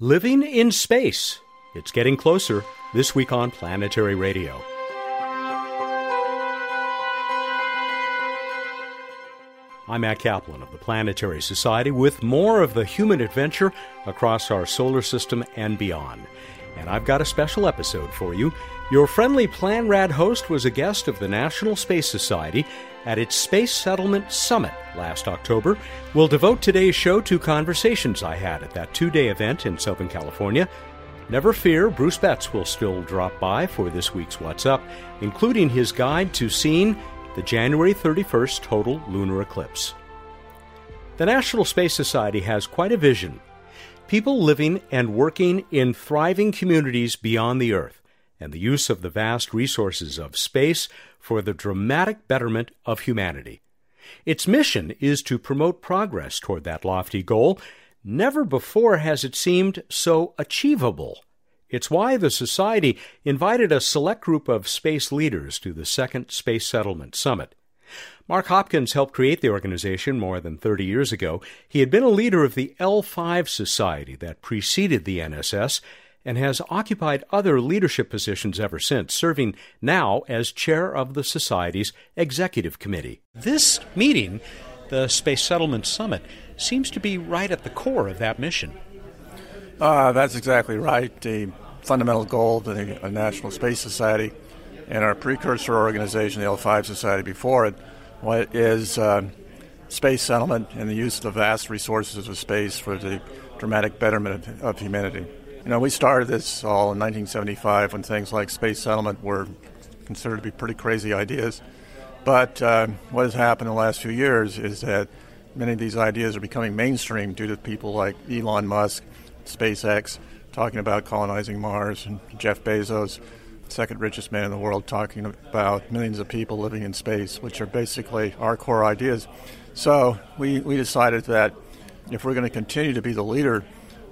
Living in Space. It's getting closer this week on Planetary Radio. I'm Matt Kaplan of the Planetary Society with more of the human adventure across our solar system and beyond. And I've got a special episode for you. Your friendly PlanRad host was a guest of the National Space Society at its Space Settlement Summit last October. We'll devote today's show to conversations I had at that two day event in Southern California. Never fear, Bruce Betts will still drop by for this week's What's Up, including his guide to seeing the January 31st total lunar eclipse. The National Space Society has quite a vision people living and working in thriving communities beyond the Earth, and the use of the vast resources of space for the dramatic betterment of humanity. Its mission is to promote progress toward that lofty goal. Never before has it seemed so achievable. It's why the Society invited a select group of space leaders to the second Space Settlement Summit. Mark Hopkins helped create the organization more than 30 years ago. He had been a leader of the L5 Society that preceded the NSS and has occupied other leadership positions ever since, serving now as chair of the Society's executive committee. This meeting, the Space Settlement Summit, seems to be right at the core of that mission. Uh, that's exactly right. The fundamental goal of the National Space Society and our precursor organization, the L5 Society, before it, is uh, space settlement and the use of the vast resources of space for the dramatic betterment of, of humanity. You know, we started this all in 1975 when things like space settlement were considered to be pretty crazy ideas. But uh, what has happened in the last few years is that many of these ideas are becoming mainstream due to people like Elon Musk, SpaceX, talking about colonizing Mars, and Jeff Bezos second richest man in the world, talking about millions of people living in space, which are basically our core ideas. So we, we decided that if we're going to continue to be the leader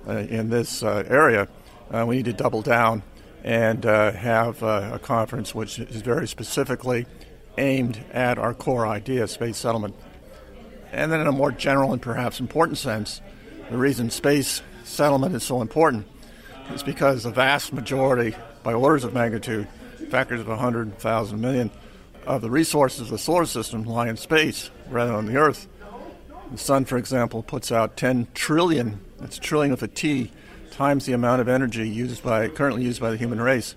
uh, in this uh, area, uh, we need to double down and uh, have uh, a conference which is very specifically aimed at our core idea, space settlement. And then, in a more general and perhaps important sense, the reason space settlement is so important is because the vast majority by orders of magnitude, factors of 100,000 million, of the resources of the solar system lie in space rather than on the Earth. The Sun, for example, puts out 10 trillion, that's trillion with a T, times the amount of energy used by, currently used by the human race.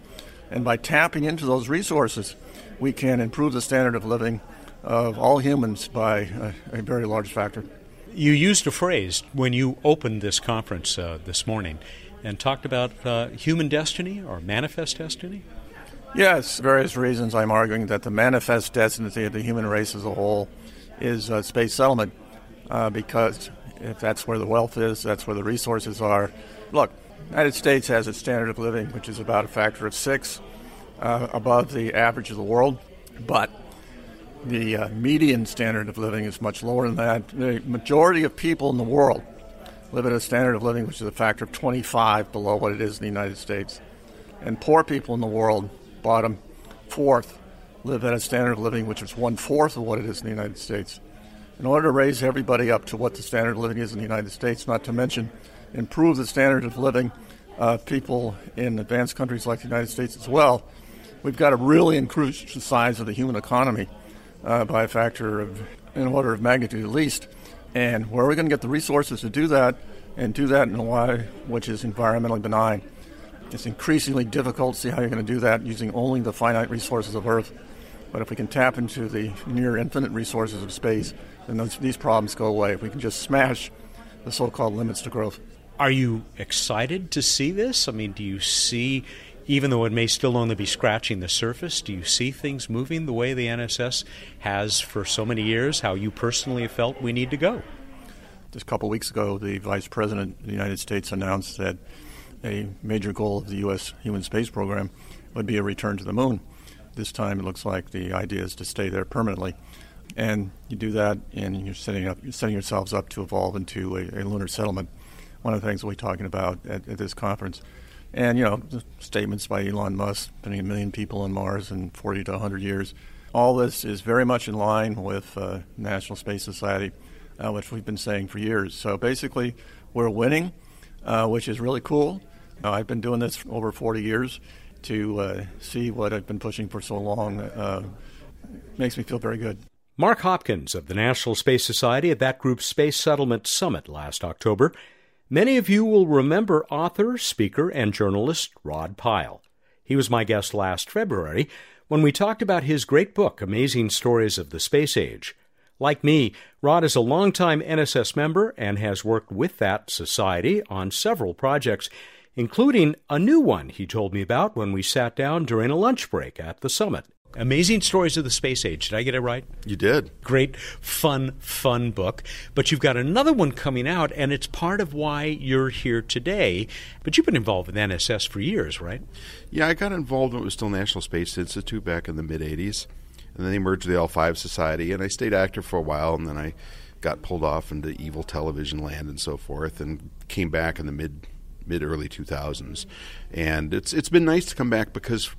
And by tapping into those resources, we can improve the standard of living of all humans by a, a very large factor. You used a phrase when you opened this conference uh, this morning and talked about uh, human destiny or manifest destiny? Yes, various reasons. I'm arguing that the manifest destiny of the human race as a whole is uh, space settlement, uh, because if that's where the wealth is, that's where the resources are. Look, United States has its standard of living, which is about a factor of six uh, above the average of the world, but the uh, median standard of living is much lower than that. The majority of people in the world live at a standard of living which is a factor of 25 below what it is in the United States. And poor people in the world, bottom fourth, live at a standard of living which is one fourth of what it is in the United States. In order to raise everybody up to what the standard of living is in the United States, not to mention improve the standard of living of people in advanced countries like the United States as well, we've got to really increase the size of the human economy uh, by a factor of an order of magnitude at least. And where are we going to get the resources to do that and do that in a way which is environmentally benign? It's increasingly difficult to see how you're going to do that using only the finite resources of Earth. But if we can tap into the near infinite resources of space, then those, these problems go away. If we can just smash the so called limits to growth. Are you excited to see this? I mean, do you see even though it may still only be scratching the surface, do you see things moving the way the NSS has for so many years? How you personally have felt we need to go? Just a couple weeks ago, the Vice President of the United States announced that a major goal of the U.S. human space program would be a return to the moon. This time, it looks like the idea is to stay there permanently. And you do that, and you're setting up, you're setting yourselves up to evolve into a, a lunar settlement. One of the things we're talking about at, at this conference and, you know, statements by Elon Musk, putting a million people on Mars in 40 to 100 years. All this is very much in line with uh, National Space Society, uh, which we've been saying for years. So basically, we're winning uh, which is really cool. Uh, I've been doing this for over 40 years. To uh, see what I've been pushing for so long uh, makes me feel very good. Mark Hopkins of the National Space Society at that group's Space Settlement Summit last October. Many of you will remember author, speaker, and journalist Rod Pyle. He was my guest last February when we talked about his great book, Amazing Stories of the Space Age. Like me, Rod is a longtime NSS member and has worked with that society on several projects, including a new one he told me about when we sat down during a lunch break at the summit. Amazing Stories of the Space Age. Did I get it right? You did. Great, fun, fun book. But you've got another one coming out, and it's part of why you're here today. But you've been involved with NSS for years, right? Yeah, I got involved when it was still National Space Institute back in the mid 80s. And then they merged with the L5 Society, and I stayed active for a while, and then I got pulled off into evil television land and so forth, and came back in the mid mid early 2000s. And it's it's been nice to come back because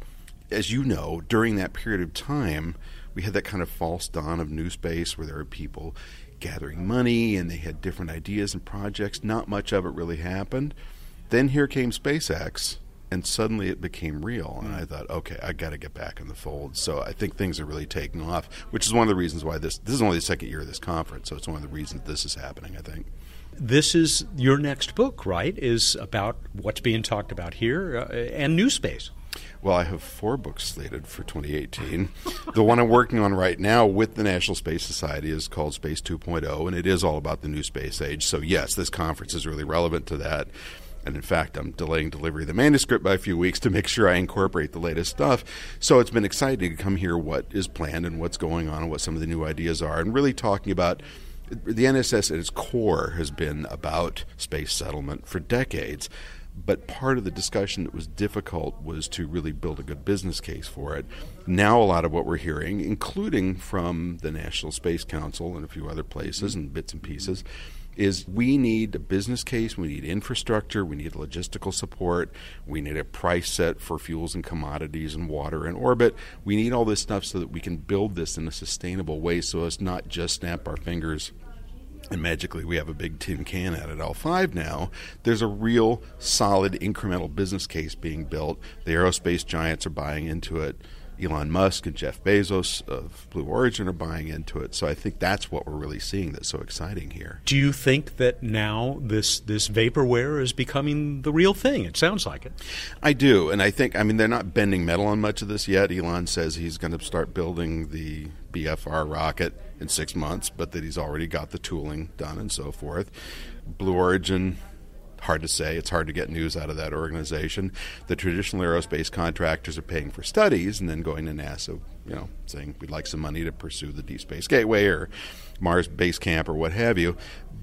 as you know, during that period of time, we had that kind of false dawn of new space where there were people gathering money and they had different ideas and projects. Not much of it really happened. Then here came SpaceX, and suddenly it became real. And I thought, okay, I got to get back in the fold. So I think things are really taking off, which is one of the reasons why this this is only the second year of this conference. So it's one of the reasons this is happening. I think. This is your next book, right? Is about what's being talked about here uh, and new space. Well, I have four books slated for 2018. the one I'm working on right now with the National Space Society is called Space 2.0, and it is all about the new space age. So, yes, this conference is really relevant to that. And in fact, I'm delaying delivery of the manuscript by a few weeks to make sure I incorporate the latest stuff. So it's been exciting to come here what is planned and what's going on and what some of the new ideas are, and really talking about the NSS at its core has been about space settlement for decades. But part of the discussion that was difficult was to really build a good business case for it. Now, a lot of what we're hearing, including from the National Space Council and a few other places and bits and pieces, is we need a business case, we need infrastructure, we need logistical support, we need a price set for fuels and commodities and water and orbit. We need all this stuff so that we can build this in a sustainable way so as not just snap our fingers and magically we have a big tin can out at L5 now, there's a real solid incremental business case being built. The aerospace giants are buying into it. Elon Musk and Jeff Bezos of Blue Origin are buying into it. So I think that's what we're really seeing that's so exciting here. Do you think that now this this vaporware is becoming the real thing? It sounds like it. I do, and I think I mean they're not bending metal on much of this yet. Elon says he's going to start building the BFR rocket in six months, but that he's already got the tooling done and so forth. Blue Origin, hard to say. It's hard to get news out of that organization. The traditional aerospace contractors are paying for studies and then going to NASA, you know, saying we'd like some money to pursue the Deep Space Gateway or Mars Base Camp or what have you.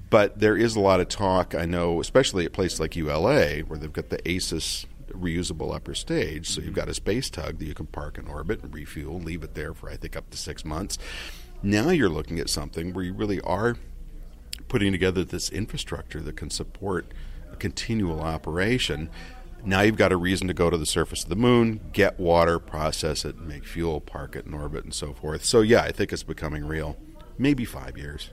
But there is a lot of talk, I know, especially at places like ULA, where they've got the ACES reusable upper stage. So you've got a space tug that you can park in orbit and refuel, leave it there for I think up to six months. Now you're looking at something where you really are putting together this infrastructure that can support continual operation. Now you've got a reason to go to the surface of the moon, get water, process it, make fuel, park it in orbit, and so forth. So, yeah, I think it's becoming real. Maybe five years.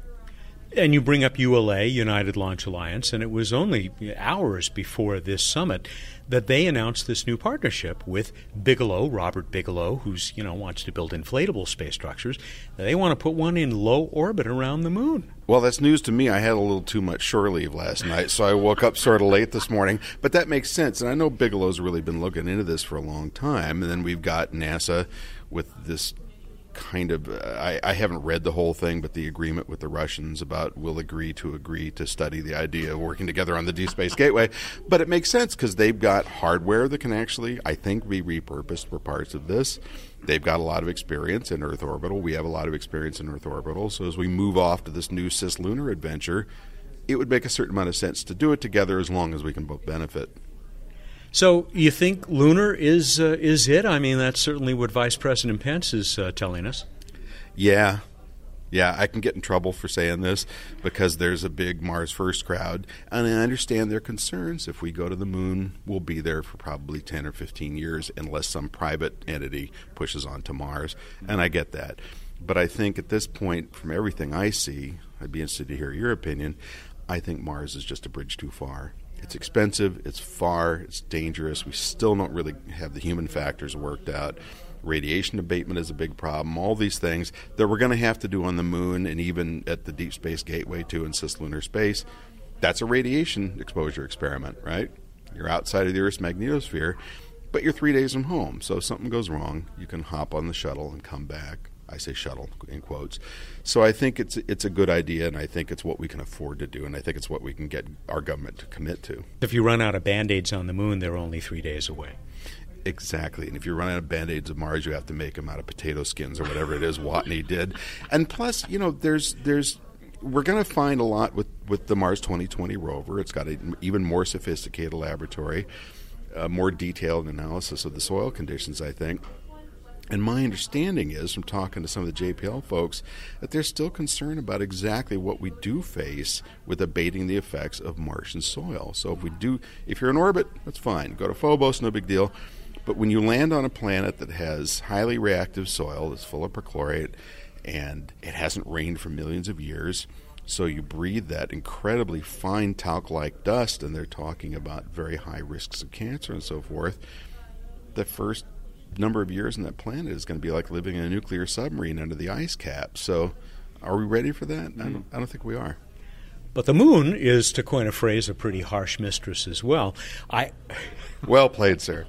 And you bring up ULA, United Launch Alliance, and it was only hours before this summit that they announced this new partnership with Bigelow, Robert Bigelow, who's you know wants to build inflatable space structures. They want to put one in low orbit around the moon. Well, that's news to me. I had a little too much shore leave last night, so I woke up sort of late this morning. But that makes sense, and I know Bigelow's really been looking into this for a long time. And then we've got NASA with this kind of I, I, haven't read the whole thing, but the agreement with the Russians about we'll agree to agree to study the idea of working together on the Deep Space Gateway. But it makes sense because they've got hardware that can actually, I think, be repurposed for parts of this. They've got a lot of experience in Earth orbital. We have a lot of experience in Earth orbital. So as we move off to this new cislunar adventure, it would make a certain amount of sense to do it together as long as we can both benefit. So you think lunar is uh, is it? I mean, that's certainly what Vice President Pence is uh, telling us. Yeah, yeah, I can get in trouble for saying this because there's a big Mars First crowd, and I understand their concerns. If we go to the moon, we'll be there for probably 10 or 15 years unless some private entity pushes on to Mars, and I get that. But I think at this point, from everything I see, I'd be interested to hear your opinion. I think Mars is just a bridge too far It's expensive, it's far, it's dangerous. We still don't really have the human factors worked out. Radiation abatement is a big problem. All these things that we're going to have to do on the moon and even at the Deep Space Gateway too in cislunar space. That's a radiation exposure experiment, right? You're outside of the Earth's magnetosphere, but you're three days from home. So if something goes wrong, you can hop on the shuttle and come back. I say shuttle in quotes. So I think it's it's a good idea, and I think it's what we can afford to do, and I think it's what we can get our government to commit to. If you run out of band aids on the moon, they're only three days away. Exactly. And if you run out of band aids of Mars, you have to make them out of potato skins or whatever it is Watney did. And plus, you know, there's there's we're going to find a lot with, with the Mars 2020 rover. It's got an even more sophisticated laboratory, uh, more detailed analysis of the soil conditions, I think. And my understanding is from talking to some of the JPL folks that they're still concerned about exactly what we do face with abating the effects of Martian soil. So if we do, if you're in orbit, that's fine. Go to Phobos, no big deal. But when you land on a planet that has highly reactive soil that's full of perchlorate and it hasn't rained for millions of years, so you breathe that incredibly fine talc like dust, and they're talking about very high risks of cancer and so forth. The first number of years on that planet is going to be like living in a nuclear submarine under the ice cap. So, are we ready for that? Mm-hmm. I, don't, I don't think we are. But the moon is, to coin a phrase, a pretty harsh mistress as well. I. well played, sir.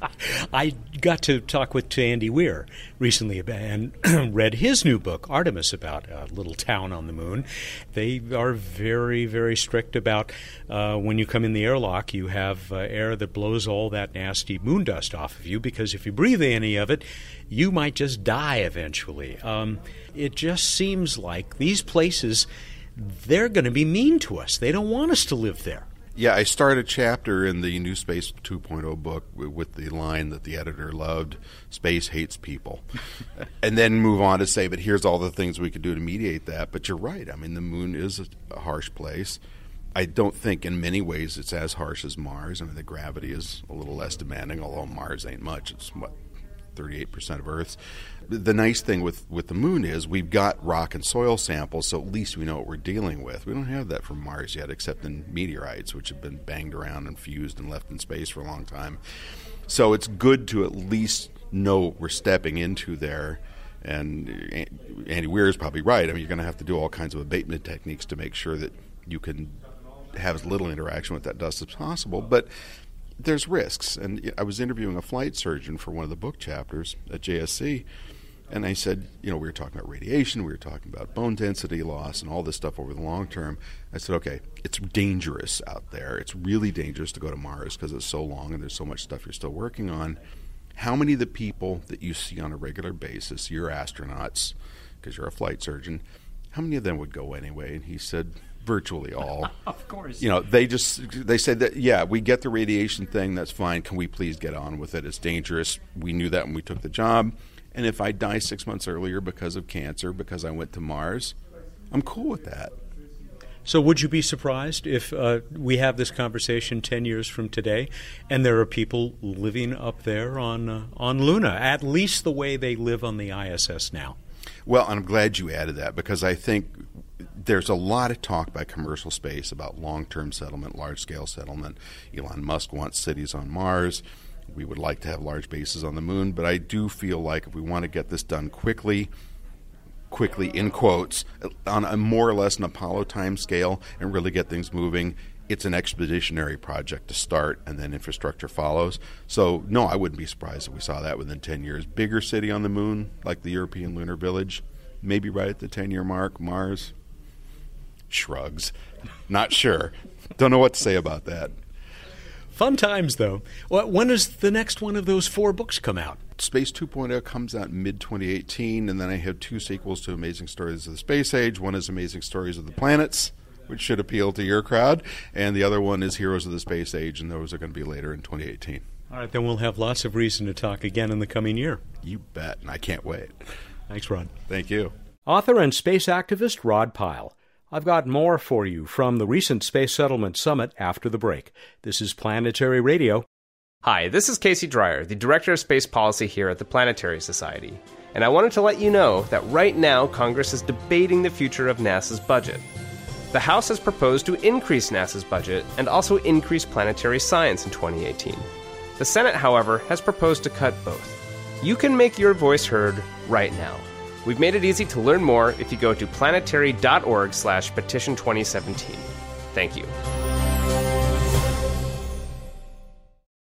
I got to talk with Andy Weir recently and read his new book, Artemis, about a little town on the moon. They are very, very strict about uh, when you come in the airlock, you have uh, air that blows all that nasty moon dust off of you because if you breathe any of it, you might just die eventually. Um, it just seems like these places they're going to be mean to us. They don't want us to live there. Yeah, I start a chapter in the New Space 2.0 book with the line that the editor loved space hates people. and then move on to say, but here's all the things we could do to mediate that. But you're right. I mean, the moon is a, harsh place. I don't think in many ways it's as harsh as Mars. I mean, the gravity is a little less demanding, although Mars ain't much. It's what, 38% of Earth's. The nice thing with, with the moon is we've got rock and soil samples, so at least we know what we're dealing with. We don't have that from Mars yet, except in meteorites, which have been banged around and fused and left in space for a long time. So it's good to at least know what we're stepping into there. And eh, Andy Weir is probably right. I mean, you're going to have to do all kinds of abatement techniques to make sure that you can have as little interaction with that dust as possible. But there's risks. And I was interviewing a flight surgeon for one of the book chapters at JSC, and I said, you know, we were talking about radiation, we were talking about bone density loss, and all this stuff over the long term. I said, okay, it's dangerous out there. It's really dangerous to go to Mars because it's so long and there's so much stuff you're still working on. How many of the people that you see on a regular basis, you're astronauts, because you're a flight surgeon, how many of them would go anyway? And he said, virtually all. of course. You know, they just they said that yeah, we get the radiation thing. That's fine. Can we please get on with it? It's dangerous. We knew that when we took the job. And if I die six months earlier because of cancer, because I went to Mars, I'm cool with that. So, would you be surprised if uh, we have this conversation ten years from today, and there are people living up there on uh, on Luna, at least the way they live on the ISS now? Well, I'm glad you added that because I think there's a lot of talk by commercial space about long term settlement, large scale settlement. Elon Musk wants cities on Mars. We would like to have large bases on the moon, but I do feel like if we want to get this done quickly, quickly in quotes, on a more or less an Apollo time scale and really get things moving, it's an expeditionary project to start and then infrastructure follows. So, no, I wouldn't be surprised if we saw that within 10 years. Bigger city on the moon, like the European Lunar Village, maybe right at the 10 year mark. Mars, shrugs. Not sure. Don't know what to say about that. Fun times, though. When does the next one of those four books come out? Space 2.0 comes out mid 2018, and then I have two sequels to Amazing Stories of the Space Age. One is Amazing Stories of the Planets, which should appeal to your crowd, and the other one is Heroes of the Space Age, and those are going to be later in 2018. All right, then we'll have lots of reason to talk again in the coming year. You bet, and I can't wait. Thanks, Rod. Thank you. Author and space activist Rod Pyle. I've got more for you from the recent Space Settlement Summit after the break. This is Planetary Radio. Hi, this is Casey Dreyer, the Director of Space Policy here at the Planetary Society. And I wanted to let you know that right now Congress is debating the future of NASA's budget. The House has proposed to increase NASA's budget and also increase planetary science in 2018. The Senate, however, has proposed to cut both. You can make your voice heard right now. We've made it easy to learn more if you go to planetary.org slash petition 2017. Thank you.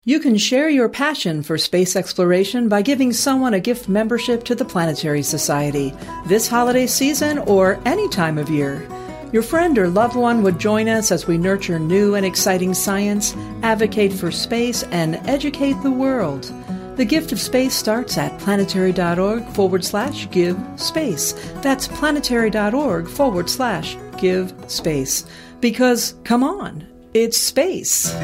You can share your passion for space exploration by giving someone a gift membership to the Planetary Society this holiday season or any time of year. Your friend or loved one would join us as we nurture new and exciting science, advocate for space, and educate the world. The gift of space starts at planetary.org forward slash give space. That's planetary.org forward slash give space. Because, come on, it's space.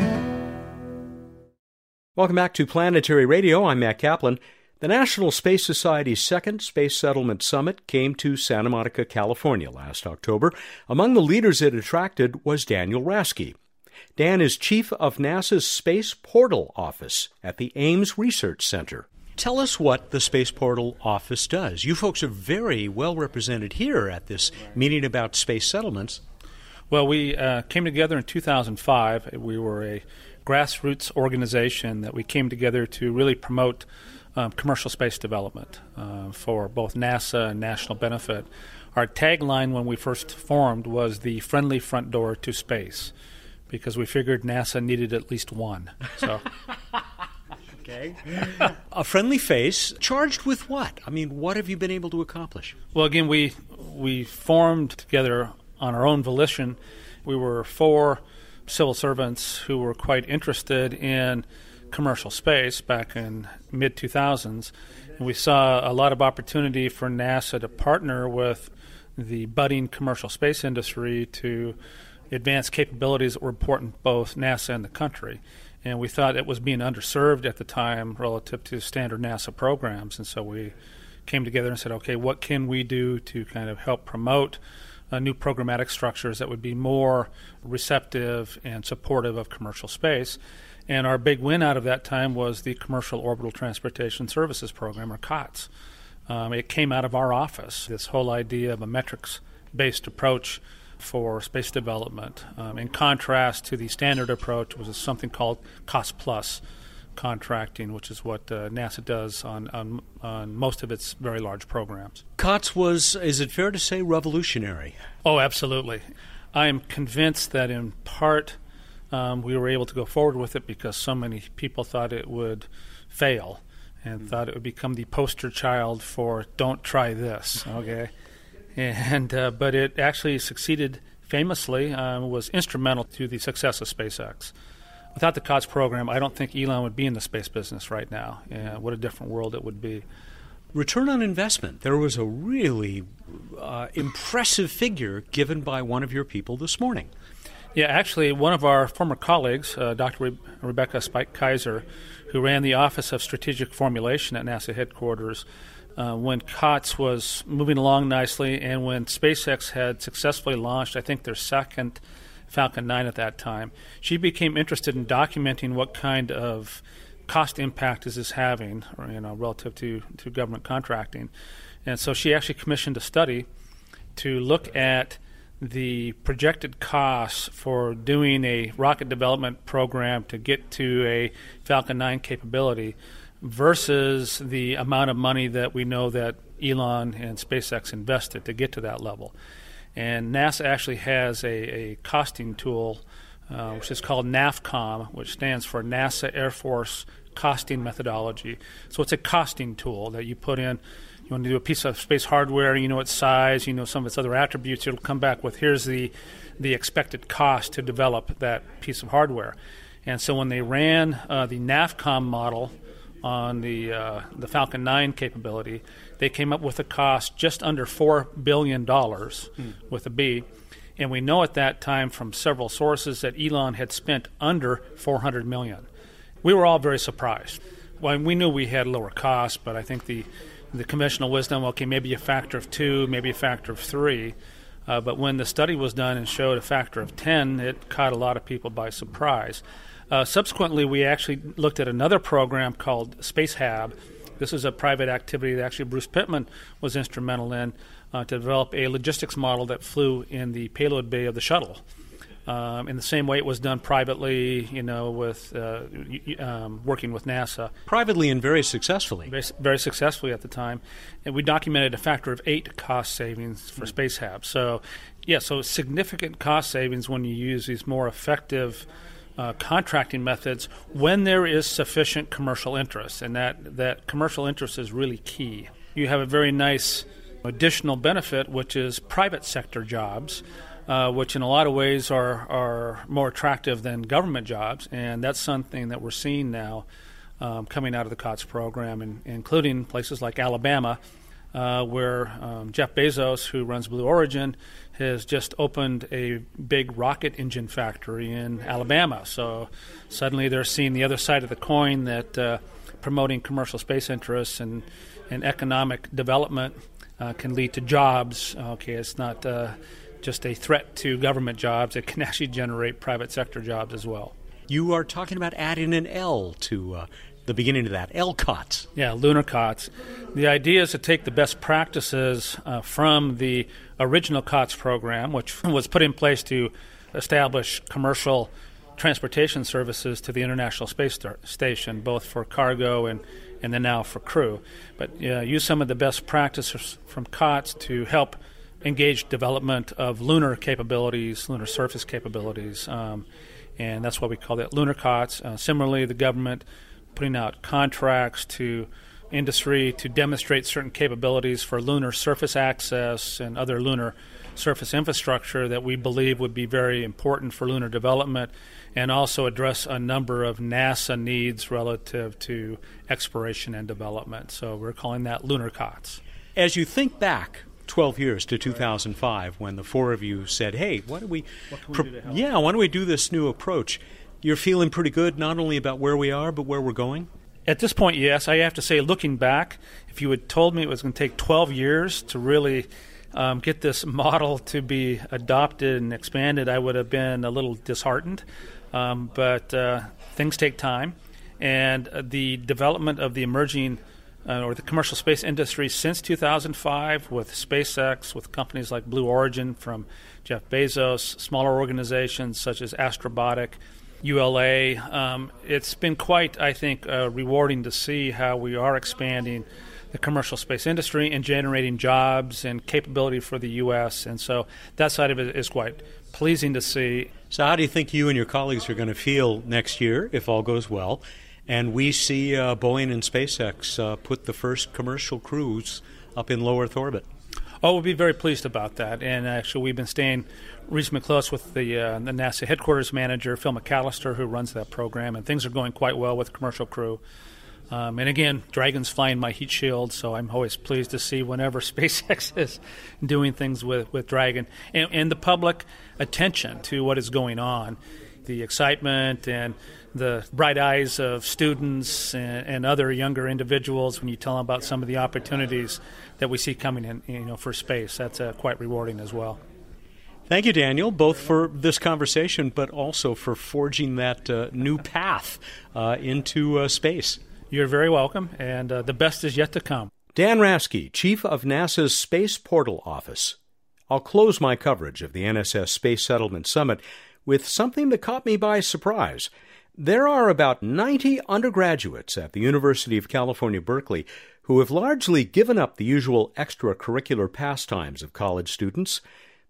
Welcome back to Planetary Radio. I'm Matt Kaplan. The National Space Society's second Space Settlement Summit came to Santa Monica, California last October. Among the leaders it attracted was Daniel Rasky. Dan is chief of NASA's Space Portal Office at the Ames Research Center. Tell us what the Space Portal Office does. You folks are very well represented here at this meeting about space settlements. Well, we uh, came together in 2005. We were a grassroots organization that we came together to really promote um, commercial space development uh, for both NASA and national benefit. Our tagline when we first formed was the friendly front door to space because we figured NASA needed at least one. So. okay. a friendly face charged with what? I mean, what have you been able to accomplish? Well, again, we we formed together on our own volition. We were four civil servants who were quite interested in commercial space back in mid 2000s. And we saw a lot of opportunity for NASA to partner with the budding commercial space industry to advance capabilities that were important both NASA and the country. And we thought it was being underserved at the time relative to standard NASA programs. And so we came together and said, okay, what can we do to kind of help promote uh, new programmatic structures that would be more receptive and supportive of commercial space. And our big win out of that time was the Commercial Orbital Transportation Services Program, or COTS. Um, it came out of our office, this whole idea of a metrics based approach for space development. Um, in contrast to the standard approach, was something called Cost Plus contracting, which is what uh, NASA does on, on, on most of its very large programs. COTS was, is it fair to say, revolutionary? Oh, absolutely. I am convinced that in part um, we were able to go forward with it because so many people thought it would fail and mm-hmm. thought it would become the poster child for "Don't try this." Okay, and uh, but it actually succeeded famously. Um, was instrumental to the success of SpaceX. Without the COTS program, I don't think Elon would be in the space business right now. Uh, what a different world it would be. Return on investment. There was a really uh, impressive figure given by one of your people this morning. Yeah, actually, one of our former colleagues, uh, Dr. Re- Rebecca Spyke Keiser, who ran the Office of Strategic Formulation at NASA headquarters, uh, when COTS was moving along nicely and when SpaceX had successfully launched, I think, their second Falcon 9 at that time, she became interested in documenting what kind of cost impact is this having, or, you know, relative to, to government contracting. And so she actually commissioned a study to look at the projected costs for doing a rocket development program to get to a Falcon 9 capability versus the amount of money that we know that Elon and SpaceX invested to get to that level. And NASA actually has a, a costing tool, uh, which is called NAFCOM, which stands for NASA Air Force Costing Methodology. So it's a costing tool that you put in. You want to do a piece of space hardware, you know its size, you know some of its other attributes. It'll come back with here's the the expected cost to develop that piece of hardware. And so when they ran uh, the NAFCOM model on the uh, the Falcon 9 capability, they came up with a cost just under four billion dollars mm. with a B. And we know at that time from several sources that Elon had spent under 400 million. We were all very surprised. Well, we knew we had lower costs, but I think the the conventional wisdom, okay, maybe a factor of two, maybe a factor of three. Uh, but when the study was done and showed a factor of 10, it caught a lot of people by surprise. Uh, subsequently, we actually looked at another program called SpaceHab This is a private activity that actually Bruce Pittman was instrumental in uh, to develop a logistics model that flew in the payload bay of the shuttle. Um, in the same way it was done privately, you know, with uh, um, working with NASA. Privately and very successfully. Very, very, successfully at the time. And we documented a factor of eight cost savings for mm. SpaceHab. So, yeah, so significant cost savings when you use these more effective uh, contracting methods when there is sufficient commercial interest. And that, that commercial interest is really key. You have a very nice additional benefit, which is private sector jobs uh, which in a lot of ways are, are more attractive than government jobs. And that's something that we're seeing now um, coming out of the COTS program, and, including places like Alabama, uh, where um, Jeff Bezos, who runs Blue Origin, has just opened a big rocket engine factory in Alabama. So suddenly they're seeing the other side of the coin that uh, promoting commercial space interests and, and economic development uh, can lead to jobs. Okay, it's not uh, just a threat to government jobs, it can actually generate private sector jobs as well. You are talking about adding an L to uh, the beginning of that, LCOTS. Yeah, lunar COTS. The idea is to take the best practices uh, from the original COTS program, which was put in place to establish commercial transportation services to the International Space Station, both for cargo and, and then now for crew. But uh, use some of the best practices from COTS to help engage development of lunar capabilities, lunar surface capabilities, um, and that's why we call that lunar COTS. Uh, similarly, the government putting out contracts to industry to demonstrate certain capabilities for lunar surface access and other lunar surface infrastructure that we believe would be very important for lunar development and also address a number of NASA needs relative to exploration and development. So we're calling that lunar COTS. As you think back 12 years to 2005 when the four of you said, "Hey, why don't we, pro- do yeah, why don't we do this new approach?" You're feeling pretty good not only about where we are but where we're going. At this point, yes, I have to say, looking back, if you had told me it was going to take 12 years to really um, get this model to be adopted and expanded, I would have been a little disheartened. Um, but uh, things take time, and uh, the development of the emerging uh, or the commercial space industry since 2005 with SpaceX, with companies like Blue Origin from Jeff Bezos, smaller organizations such as Astrobotic, ULA. Um, it's been quite, I think, uh, rewarding to see how we are expanding the commercial space industry and generating jobs and capability for the U.S. And so that side of it is quite pleasing to see. So, how do you think you and your colleagues are going to feel next year if all goes well? and we see uh, Boeing and SpaceX uh, put the first commercial crews up in low Earth orbit. Oh, we'll be very pleased about that. And actually, we've been staying reasonably close with the, uh, the NASA headquarters manager, Phil McAlister, who runs that program, and things are going quite well with commercial crew. Um, and again, Dragon's flying my heat shield, so I'm always pleased to see whenever SpaceX is doing things with, with Dragon and, and the public attention to what is going on, the excitement and the bright eyes of students and, and, other younger individuals when you tell them about some of the opportunities that we see coming in, you know, for space. That's uh, quite rewarding as well. Thank you, Daniel, both for this conversation, but also for forging that uh, new path uh, into uh, space. You're very welcome, and uh, the best is yet to come. Dan Rasky, Chief of NASA's Space Portal Office. I'll close my coverage of the NSS Space Settlement Summit with something that caught me by surprise. There are about 90 undergraduates at the University of California, Berkeley who have largely given up the usual extracurricular pastimes of college students.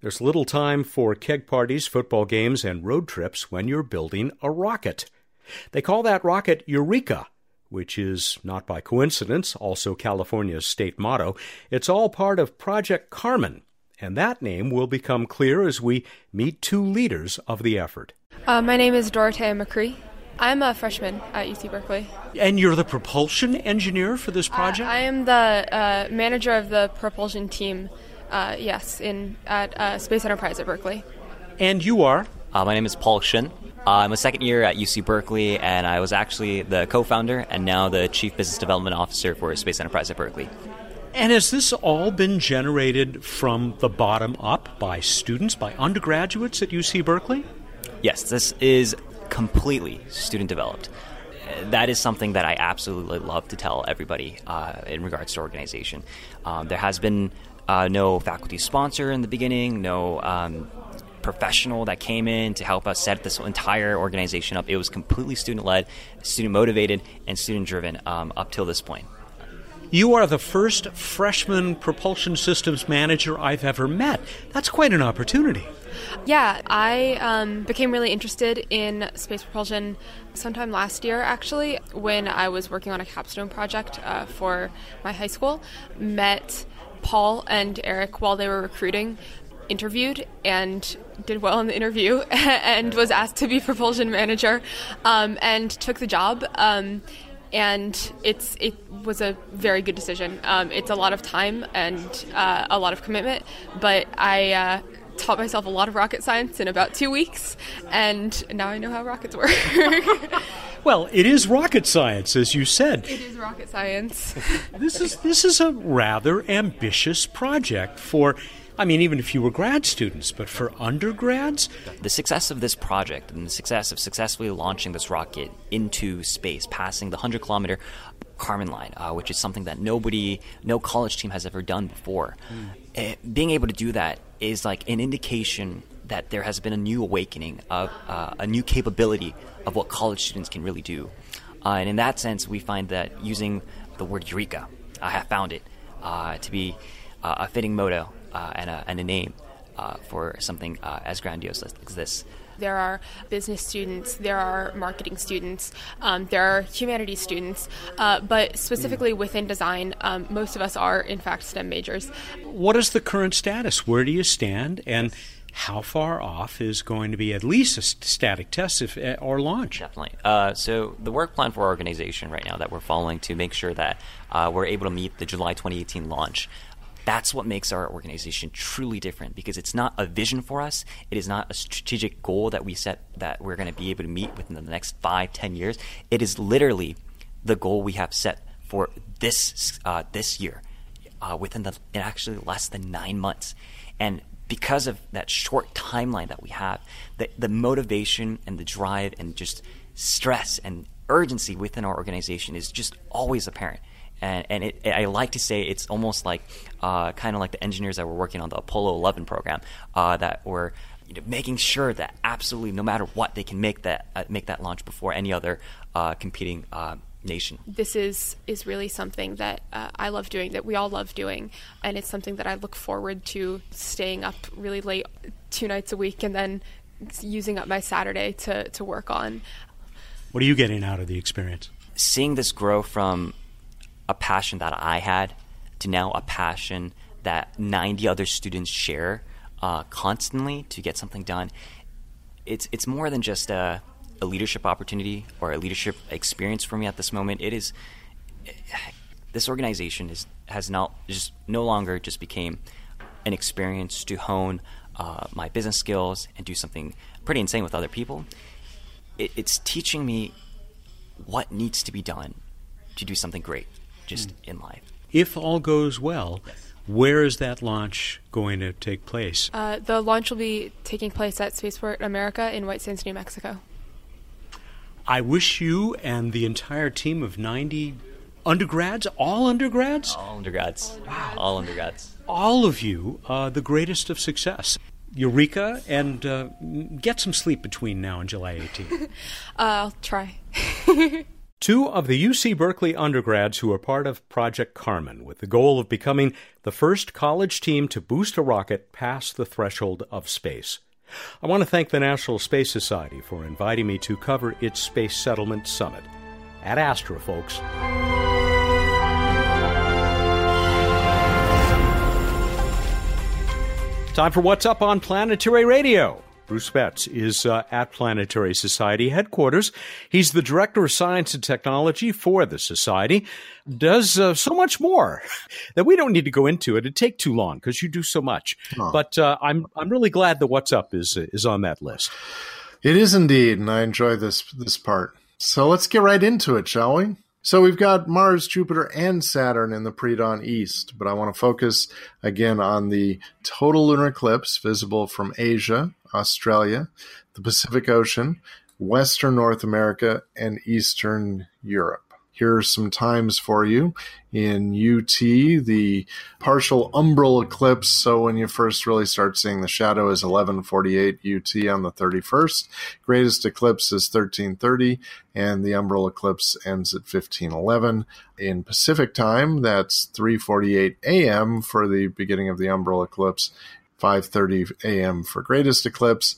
There's little time for keg parties, football games, and road trips when you're building a rocket. They call that rocket Eureka, which is, not by coincidence, also California's state motto. It's all part of Project Karman, and that name will become clear as we meet two leaders of the effort. Uh, my name is Dorothea McCree. I'm a freshman at UC Berkeley. And you're the propulsion engineer for this project? I, I am the uh, manager of the propulsion team, uh, yes, in at uh, Space Enterprise at Berkeley. And you are? Uh, my name is Paul Shin. Uh, I'm a second year at UC Berkeley, and I was actually the co founder and now the Chief Business Development Officer for Space Enterprise at Berkeley. And has this all been generated from the bottom up by students, by undergraduates at UC Berkeley? Yes, this is completely student developed. that is something that I absolutely love to tell everybody uh, in regards to organization. Um, there has been uh, no faculty sponsor in the beginning, no um, professional that came in to help us set this entire organization up. It was completely student led, student motivated, and student driven um, up till this point. You are the first freshman propulsion systems manager I've ever met. That's quite an opportunity. Yeah, I um, became really interested in space propulsion sometime last year, actually, when I was working on a capstone project uh, for my high school. Met Paul and Eric while they were recruiting, interviewed, and did well in the interview, and was asked to be propulsion manager, um, and took the job. Um, and it's it was a very good decision. Um, it's a lot of time and uh, a lot of commitment, but I uh, taught myself a lot of rocket science in about two weeks, and now I know how rockets work. well, it is rocket science, as you said. It is rocket science. this is this is a rather ambitious project for. I mean, even if you were grad students, but for undergrads? The success of this project and the success of successfully launching this rocket into space, passing the 100 kilometer Kármán line, uh, which is something that nobody, no college team has ever done before. Mm. Uh, being able to do that is like an indication that there has been a new awakening of uh, a new capability of what college students can really do. Uh, and in that sense, we find that using the word eureka, I have found it uh, to be uh, a fitting motto and a, and, a, name for something as grandiose as this. There are business students, there are marketing students, um, there are humanities students, uh, but specifically within design, um, most of us are, in fact, STEM majors. What is the current status? Where do you stand? And how far off is going to be at least a static test if, eh, or launch? Definitely. Uh, so the work plan for our organization right now that we're following to make sure that uh, we're able to meet the July 2018 launch that's what makes our organization truly different because it's not a vision for us. It is not a strategic goal that we set that we're going to be able to meet within the next five, ten years. It is literally the goal we have set for this uh, this year, uh, within the actually less than nine months, and because of that short timeline that we have, the the motivation and the drive and just stress and urgency within our organization is just always apparent and, and it, I like to say it's almost like uh, kind of like the engineers that were working on the Apollo 11 program uh, that were you know, making sure that absolutely no matter what they can make that uh, make that launch before any other uh, competing uh, nation. This is is really something that uh, I love doing, that we all love doing, and it's something that I look forward to staying up really late two nights a week and then using up my Saturday to to work on. What are you getting out of the experience? Seeing this grow from a passion that I had to now a passion that 90 other students share uh, constantly to get something done. It's it's more than just a, a, leadership opportunity or a leadership experience for me at this moment. It is this organization is has not just no longer just became an experience to hone uh, my business skills and do something pretty insane with other people. It, it's teaching me what needs to be done to do something great just in life. If all goes well, where is that launch going to take place? Uh, the launch will be taking place at Spaceport America in White Sands, New Mexico. I wish you and the entire team of 90 undergrads, all undergrads? All undergrads. Wow. All undergrads. All of you, uh, the greatest of success. Eureka, and uh, get some sleep between now and July 18th. Uh, I'll try. Two of the UC Berkeley undergrads who are part of Project Karman with the goal of becoming the first college team to boost a rocket past the threshold of space. I want to thank the National Space Society for inviting me to cover its Space Settlement Summit. Ad Astra, folks. Time for What's Up on Planetary Radio. Bruce Betts is uh, at Planetary Society headquarters. He's the Director of Science and Technology for the Society. Does uh, so much more that we don't need to go into it. It'd take too long because you do so much. Oh. But uh, I'm I'm really glad that What's Up is is on that list. It is indeed, and I enjoy this this part. So let's get right into it, shall we? So we've got Mars, Jupiter, and Saturn in the pre-dawn east, but I want to focus again on the total lunar eclipse visible from Asia, Australia, the Pacific Ocean, Western North America, and Eastern Europe. Here are some times for you. In UT, the partial umbral eclipse. So when you first really start seeing the shadow is 1148 UT on the 31st. Greatest eclipse is 1330 and the umbral eclipse ends at 1511. In Pacific time, that's 348 AM for the beginning of the umbral eclipse, 530 AM for greatest eclipse.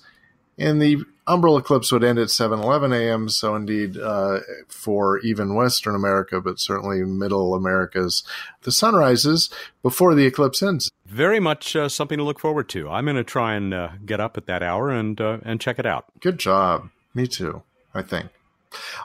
And the umbral eclipse would end at 7:11 a.m. So indeed, uh, for even Western America, but certainly Middle Americas, the sun rises before the eclipse ends. Very much uh, something to look forward to. I'm going to try and uh, get up at that hour and uh, and check it out. Good job. Me too. I think.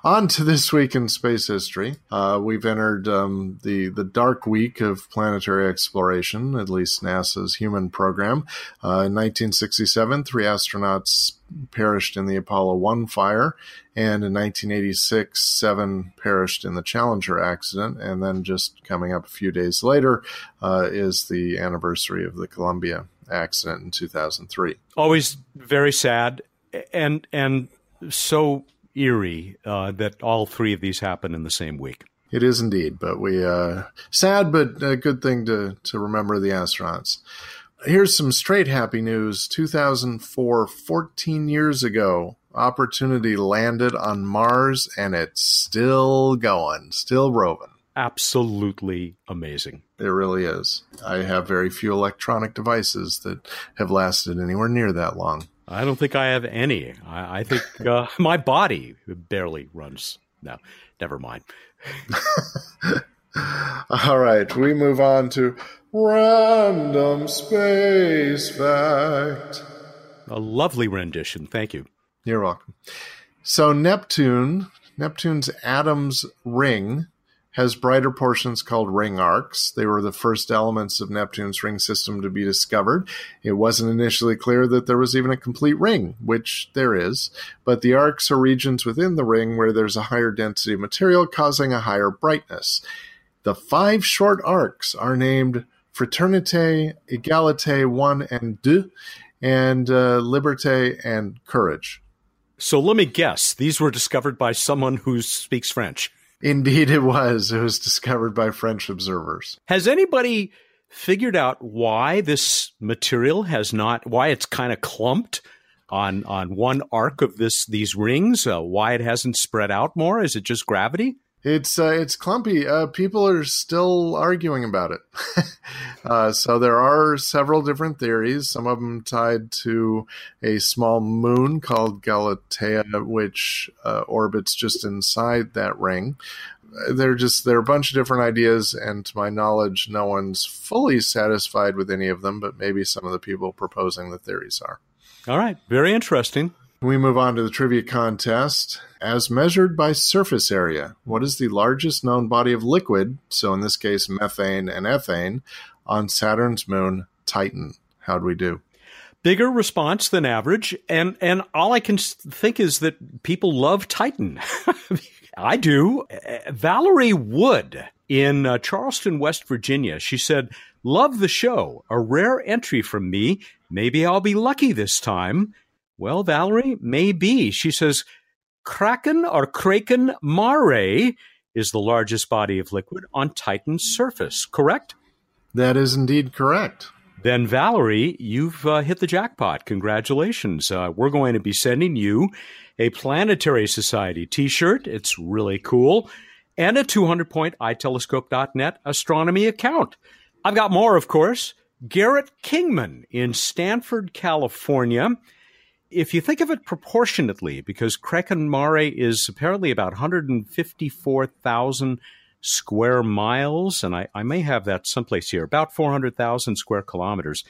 On to this week in space history. Uh, we've entered um, the the dark week of planetary exploration, at least NASA's human program. Uh, in 1967, three astronauts perished in the Apollo 1 fire, and in 1986, seven perished in the Challenger accident. And then just coming up a few days later uh, is the anniversary of the Columbia accident in 2003. Always very sad, and and so eerie uh, that all three of these happen in the same week. It is indeed, but we uh, sad, but a good thing to to remember the astronauts. Here's some straight happy news. 2004, 14 years ago, Opportunity landed on Mars, and it's still going, still roving. Absolutely amazing. It really is. I have very few electronic devices that have lasted anywhere near that long. I don't think I have any. I, I think uh, my body barely runs. No, never mind. All right, we move on to random space fact. A lovely rendition. Thank you. You're welcome. So Neptune, Neptune's Adams ring has brighter portions called ring arcs. They were the first elements of Neptune's ring system to be discovered. It wasn't initially clear that there was even a complete ring, which there is, but the arcs are regions within the ring where there's a higher density of material causing a higher brightness. The five short arcs are named Fraternité, Égalité 1 and 2, and uh, Liberté and Courage. So let me guess, these were discovered by someone who speaks French. Indeed, it was. It was discovered by French observers. Has anybody figured out why this material has not, why it's kind of clumped on on one arc of this these rings? Uh, why it hasn't spread out more? Is it just gravity? It's uh, it's clumpy. Uh, people are still arguing about it. uh, so there are several different theories. Some of them tied to a small moon called Galatea, which uh, orbits just inside that ring. They're just there are a bunch of different ideas, and to my knowledge, no one's fully satisfied with any of them. But maybe some of the people proposing the theories are. All right, very interesting. We move on to the trivia contest. As measured by surface area, what is the largest known body of liquid, so in this case methane and ethane, on Saturn's moon Titan? How'd we do? Bigger response than average, and and all I can think is that people love Titan. I do. Valerie Wood in uh, Charleston, West Virginia. She said, "Love the show. A rare entry from me. Maybe I'll be lucky this time." Well, Valerie, maybe. She says Kraken or Kraken Mare is the largest body of liquid on Titan's surface, correct? That is indeed correct. Then, Valerie, you've uh, hit the jackpot. Congratulations. Uh, we're going to be sending you a Planetary Society t shirt. It's really cool. And a 200 point itelescope.net astronomy account. I've got more, of course. Garrett Kingman in Stanford, California if you think of it proportionately, because Kraken Mare is apparently about 154,000 square miles, and I, I, may have that someplace here, about 400,000 square kilometers.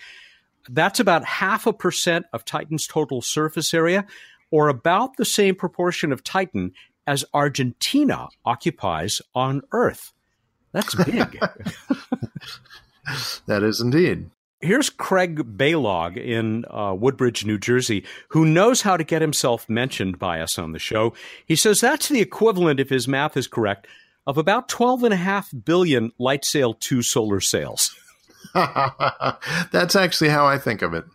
That's about half a percent of Titan's total surface area, or about the same proportion of Titan as Argentina occupies on Earth. That's big. that is indeed. Here's Craig Baylog in uh, Woodbridge, New Jersey, who knows how to get himself mentioned by us on the show. He says that's the equivalent, if his math is correct, of about 12.5 billion LightSail 2 solar sails. that's actually how I think of it.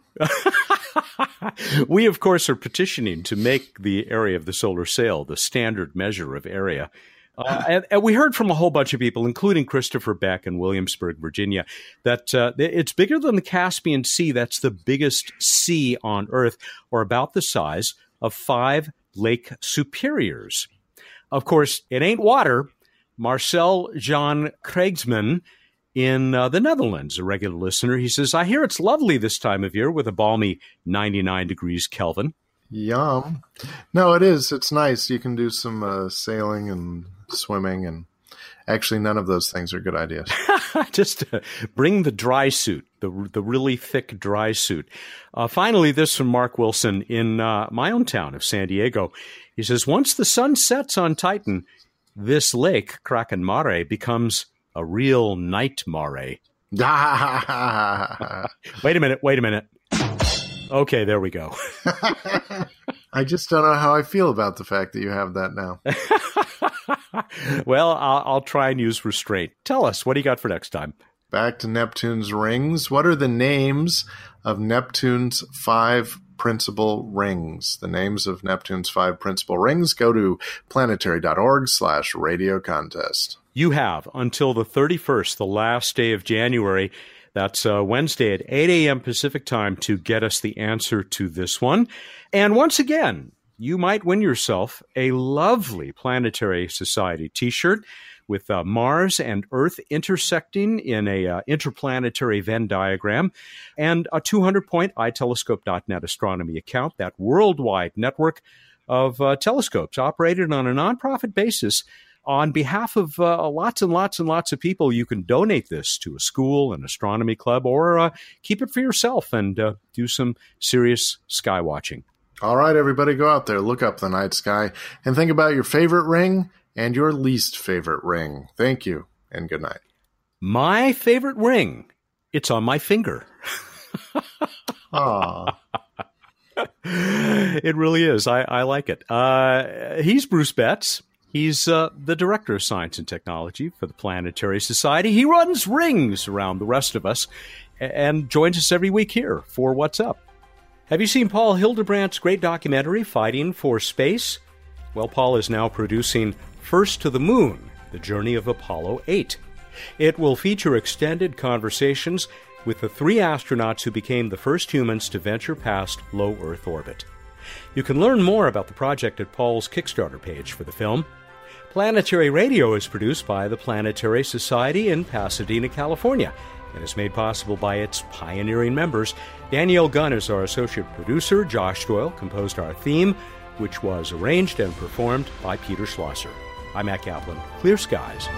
we, of course, are petitioning to make the area of the solar sail the standard measure of area. Uh, and, and, we heard from a whole bunch of people, including Christopher Beck in Williamsburg, Virginia, that uh, it's bigger than the Caspian Sea. That's the biggest sea on Earth, or about the size of five Lake Superiors. Of course, it ain't water. Marcel Jean Krijgsman in uh, the Netherlands, a regular listener, he says, I hear it's lovely this time of year with a balmy 99 degrees Kelvin. Yum. No, it is. It's nice. You can do some uh, sailing and swimming, and actually, none of those things are good ideas. Just uh, bring the dry suit, the the really thick dry suit. Uh, finally, this from Mark Wilson in uh, my own town of San Diego. He says, once the sun sets on Titan, this lake, Kraken Mare, becomes a real night mare. wait a minute. Wait a minute. Okay, there we go. I just don't know how I feel about the fact that you have that now. well, I'll, I'll, try and use restraint. Tell us, what do you got for next time? Back to Neptune's rings. What are the names of Neptune's five principal rings? The names of Neptune's five principal rings. Go to planetary.org slash radio contest. You have until the 31st, the last day of January, that's uh, Wednesday at 8 a.m. Pacific time to get us the answer to this one. And once again, you might win yourself a lovely Planetary Society t shirt with uh, Mars and Earth intersecting in a uh, interplanetary Venn diagram, and a 200 point itelescope.net astronomy account, that worldwide network of uh, telescopes operated on a nonprofit basis on behalf of uh, lots and lots and lots of people, you can donate this to a school, an astronomy club, or uh, keep it for yourself and uh, do some serious sky watching. All right, everybody, go out there, look up the night sky, and think about your favorite ring and your least favorite ring. Thank you, and good night. My favorite ring, it's on my finger. Ah. it really is. I, I like it. Uh, he's Bruce Betts. He's uh, the director of science and technology for the Planetary Society. He runs rings around the rest of us and joins us every week here for What's Up. Have you seen Paul Hildebrandt's great documentary, Fighting for Space? Well, Paul is now producing First to the Moon, the journey of Apollo 8. It will feature extended conversations with the three astronauts who became the first humans to venture past low Earth orbit. You can learn more about the project at Paul's Kickstarter page for the film. Planetary Radio is produced by the Planetary Society in Pasadena, California, and is made possible by its pioneering members. Danielle Gunn is our associate producer. Josh Doyle composed our theme, which was arranged and performed by Peter Schlosser. I'm Matt Kaplan. Clear skies.